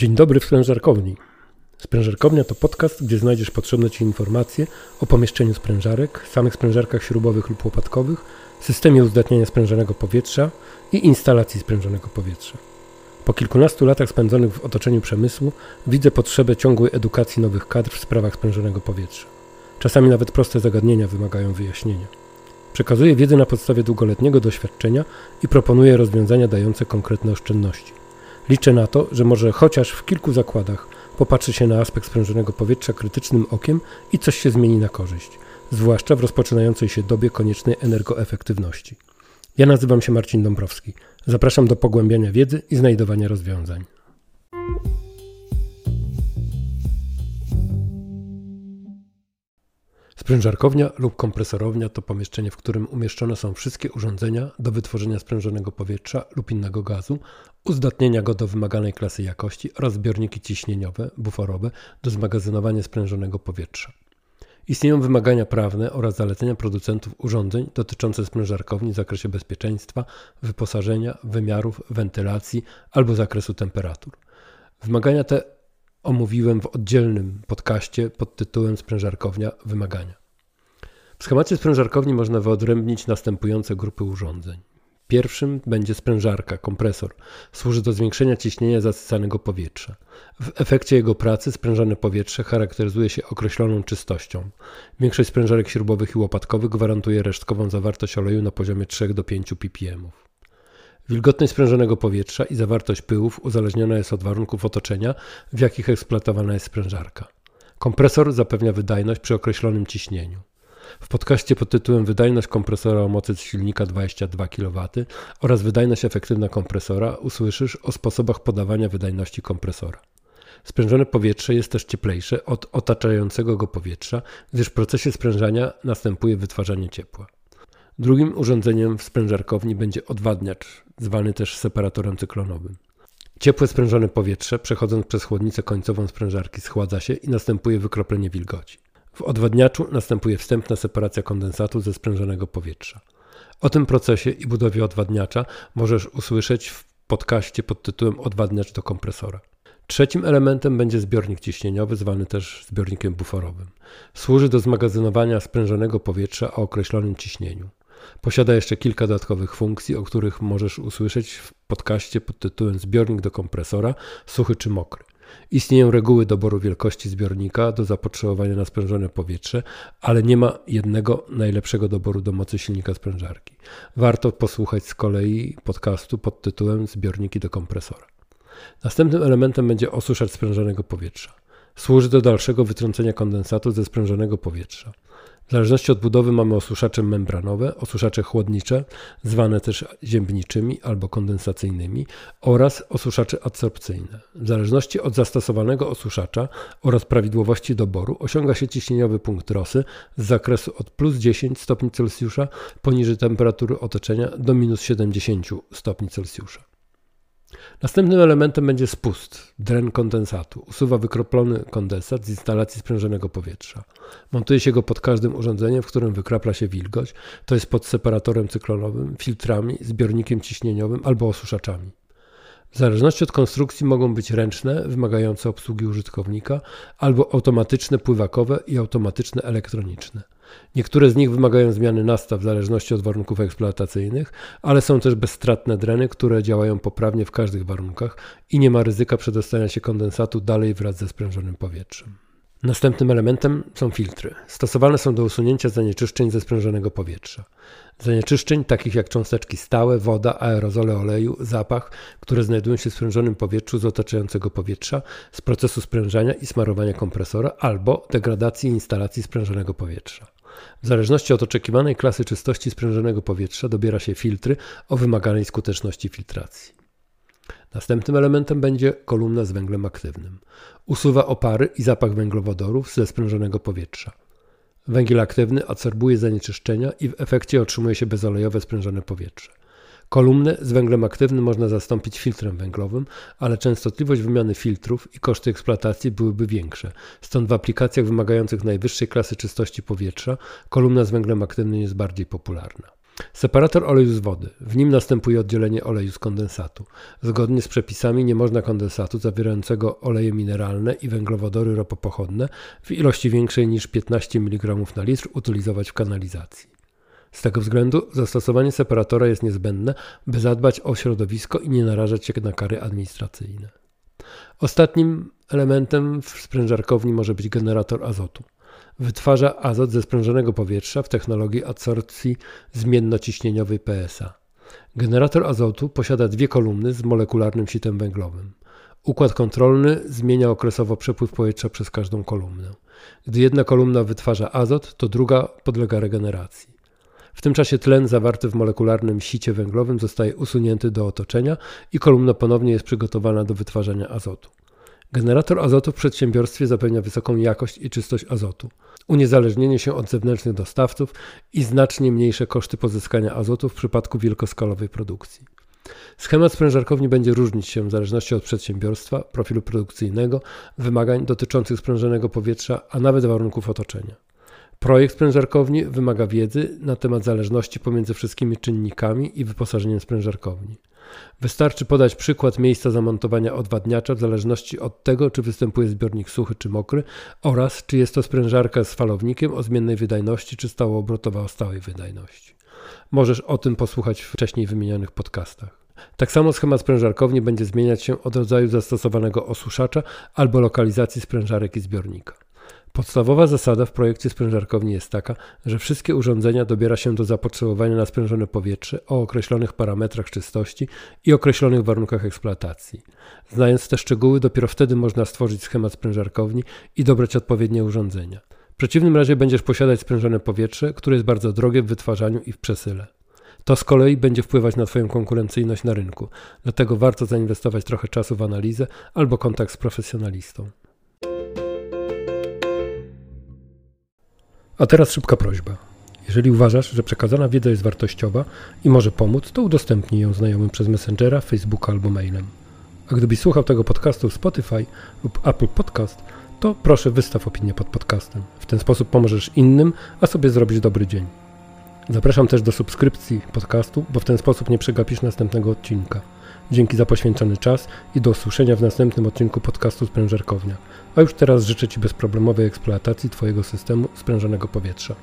Dzień dobry w sprężarkowni. Sprężarkownia to podcast, gdzie znajdziesz potrzebne Ci informacje o pomieszczeniu sprężarek, samych sprężarkach śrubowych lub łopatkowych, systemie uzdatniania sprężonego powietrza i instalacji sprężonego powietrza. Po kilkunastu latach spędzonych w otoczeniu przemysłu widzę potrzebę ciągłej edukacji nowych kadr w sprawach sprężonego powietrza. Czasami nawet proste zagadnienia wymagają wyjaśnienia. Przekazuję wiedzę na podstawie długoletniego doświadczenia i proponuję rozwiązania dające konkretne oszczędności. Liczę na to, że może chociaż w kilku zakładach popatrzy się na aspekt sprężonego powietrza krytycznym okiem i coś się zmieni na korzyść, zwłaszcza w rozpoczynającej się dobie koniecznej energoefektywności. Ja nazywam się Marcin Dąbrowski. Zapraszam do pogłębiania wiedzy i znajdowania rozwiązań. Sprężarkownia lub kompresorownia to pomieszczenie, w którym umieszczone są wszystkie urządzenia do wytworzenia sprężonego powietrza lub innego gazu, uzdatnienia go do wymaganej klasy jakości oraz zbiorniki ciśnieniowe, buforowe do zmagazynowania sprężonego powietrza. Istnieją wymagania prawne oraz zalecenia producentów urządzeń dotyczące sprężarkowni w zakresie bezpieczeństwa, wyposażenia, wymiarów, wentylacji albo zakresu temperatur. Wymagania te omówiłem w oddzielnym podcaście pod tytułem Sprężarkownia Wymagania. W schemacie sprężarkowni można wyodrębnić następujące grupy urządzeń. Pierwszym będzie sprężarka, kompresor. Służy do zwiększenia ciśnienia zasysanego powietrza. W efekcie jego pracy sprężane powietrze charakteryzuje się określoną czystością. Większość sprężarek śrubowych i łopatkowych gwarantuje resztkową zawartość oleju na poziomie 3 do 5 ppm. Wilgotność sprężonego powietrza i zawartość pyłów uzależniona jest od warunków otoczenia, w jakich eksploatowana jest sprężarka. Kompresor zapewnia wydajność przy określonym ciśnieniu. W podcaście pod tytułem Wydajność kompresora o mocy silnika 22 kW oraz wydajność efektywna kompresora usłyszysz o sposobach podawania wydajności kompresora. Sprężone powietrze jest też cieplejsze od otaczającego go powietrza, gdyż w procesie sprężania następuje wytwarzanie ciepła. Drugim urządzeniem w sprężarkowni będzie odwadniacz, zwany też separatorem cyklonowym. Ciepłe sprężone powietrze, przechodząc przez chłodnicę końcową sprężarki, schładza się i następuje wykroplenie wilgoci. W odwadniaczu następuje wstępna separacja kondensatu ze sprężonego powietrza. O tym procesie i budowie odwadniacza możesz usłyszeć w podcaście pod tytułem Odwadniacz do kompresora. Trzecim elementem będzie zbiornik ciśnieniowy, zwany też zbiornikiem buforowym. Służy do zmagazynowania sprężonego powietrza o określonym ciśnieniu. Posiada jeszcze kilka dodatkowych funkcji, o których możesz usłyszeć w podcaście pod tytułem Zbiornik do kompresora, suchy czy mokry. Istnieją reguły doboru wielkości zbiornika do zapotrzebowania na sprężone powietrze, ale nie ma jednego najlepszego doboru do mocy silnika sprężarki. Warto posłuchać z kolei podcastu pod tytułem Zbiorniki do kompresora. Następnym elementem będzie osuszacz sprężonego powietrza. Służy do dalszego wytrącenia kondensatu ze sprężonego powietrza. W zależności od budowy mamy osuszacze membranowe, osuszacze chłodnicze, zwane też ziębniczymi albo kondensacyjnymi oraz osuszacze adsorpcyjne. W zależności od zastosowanego osuszacza oraz prawidłowości doboru osiąga się ciśnieniowy punkt Rosy z zakresu od plus 10 stopni Celsjusza poniżej temperatury otoczenia do minus 70 stopni Celsjusza. Następnym elementem będzie spust, dren kondensatu. Usuwa wykroplony kondensat z instalacji sprężonego powietrza. Montuje się go pod każdym urządzeniem, w którym wykrapla się wilgoć, to jest pod separatorem cyklonowym, filtrami, zbiornikiem ciśnieniowym albo osuszaczami. W zależności od konstrukcji mogą być ręczne, wymagające obsługi użytkownika, albo automatyczne pływakowe i automatyczne elektroniczne. Niektóre z nich wymagają zmiany nastaw w zależności od warunków eksploatacyjnych, ale są też bezstratne dreny, które działają poprawnie w każdych warunkach i nie ma ryzyka przedostania się kondensatu dalej wraz ze sprężonym powietrzem. Następnym elementem są filtry. Stosowane są do usunięcia zanieczyszczeń ze sprężonego powietrza. Zanieczyszczeń takich jak cząsteczki stałe, woda, aerozole oleju, zapach, które znajdują się w sprężonym powietrzu z otaczającego powietrza, z procesu sprężania i smarowania kompresora albo degradacji instalacji sprężonego powietrza. W zależności od oczekiwanej klasy czystości sprężonego powietrza dobiera się filtry o wymaganej skuteczności filtracji. Następnym elementem będzie kolumna z węglem aktywnym. Usuwa opary i zapach węglowodorów ze sprężonego powietrza. Węgiel aktywny absorbuje zanieczyszczenia i w efekcie otrzymuje się bezolejowe sprężone powietrze. Kolumnę z węglem aktywnym można zastąpić filtrem węglowym, ale częstotliwość wymiany filtrów i koszty eksploatacji byłyby większe. Stąd w aplikacjach wymagających najwyższej klasy czystości powietrza kolumna z węglem aktywnym jest bardziej popularna. Separator oleju z wody. W nim następuje oddzielenie oleju z kondensatu. Zgodnie z przepisami nie można kondensatu zawierającego oleje mineralne i węglowodory ropopochodne w ilości większej niż 15 mg na litr utylizować w kanalizacji. Z tego względu zastosowanie separatora jest niezbędne, by zadbać o środowisko i nie narażać się na kary administracyjne. Ostatnim elementem w sprężarkowni może być generator azotu. Wytwarza azot ze sprężonego powietrza w technologii adsorpcji zmiennociśnieniowej PSA. Generator azotu posiada dwie kolumny z molekularnym sitem węglowym. Układ kontrolny zmienia okresowo przepływ powietrza przez każdą kolumnę. Gdy jedna kolumna wytwarza azot, to druga podlega regeneracji. W tym czasie tlen zawarty w molekularnym sicie węglowym zostaje usunięty do otoczenia i kolumna ponownie jest przygotowana do wytwarzania azotu. Generator azotu w przedsiębiorstwie zapewnia wysoką jakość i czystość azotu, uniezależnienie się od zewnętrznych dostawców i znacznie mniejsze koszty pozyskania azotu w przypadku wielkoskalowej produkcji. Schemat sprężarkowni będzie różnić się w zależności od przedsiębiorstwa, profilu produkcyjnego, wymagań dotyczących sprężonego powietrza, a nawet warunków otoczenia. Projekt sprężarkowni wymaga wiedzy na temat zależności pomiędzy wszystkimi czynnikami i wyposażeniem sprężarkowni. Wystarczy podać przykład miejsca zamontowania odwadniacza w zależności od tego, czy występuje zbiornik suchy czy mokry oraz czy jest to sprężarka z falownikiem o zmiennej wydajności czy stałoobrotowa o stałej wydajności. Możesz o tym posłuchać w wcześniej wymienionych podcastach. Tak samo schemat sprężarkowni będzie zmieniać się od rodzaju zastosowanego osuszacza albo lokalizacji sprężarek i zbiornika. Podstawowa zasada w projekcie sprężarkowni jest taka, że wszystkie urządzenia dobiera się do zapotrzebowania na sprężone powietrze o określonych parametrach czystości i określonych warunkach eksploatacji. Znając te szczegóły, dopiero wtedy można stworzyć schemat sprężarkowni i dobrać odpowiednie urządzenia. W przeciwnym razie będziesz posiadać sprężone powietrze, które jest bardzo drogie w wytwarzaniu i w przesyle. To z kolei będzie wpływać na Twoją konkurencyjność na rynku, dlatego warto zainwestować trochę czasu w analizę albo kontakt z profesjonalistą. A teraz szybka prośba. Jeżeli uważasz, że przekazana wiedza jest wartościowa i może pomóc, to udostępnij ją znajomym przez Messengera, Facebooka albo mailem. A gdybyś słuchał tego podcastu w Spotify lub Apple Podcast, to proszę wystaw opinię pod podcastem. W ten sposób pomożesz innym, a sobie zrobić dobry dzień. Zapraszam też do subskrypcji podcastu, bo w ten sposób nie przegapisz następnego odcinka. Dzięki za poświęcony czas i do usłyszenia w następnym odcinku podcastu Sprężarkownia. A już teraz życzę Ci bezproblemowej eksploatacji Twojego systemu sprężonego powietrza.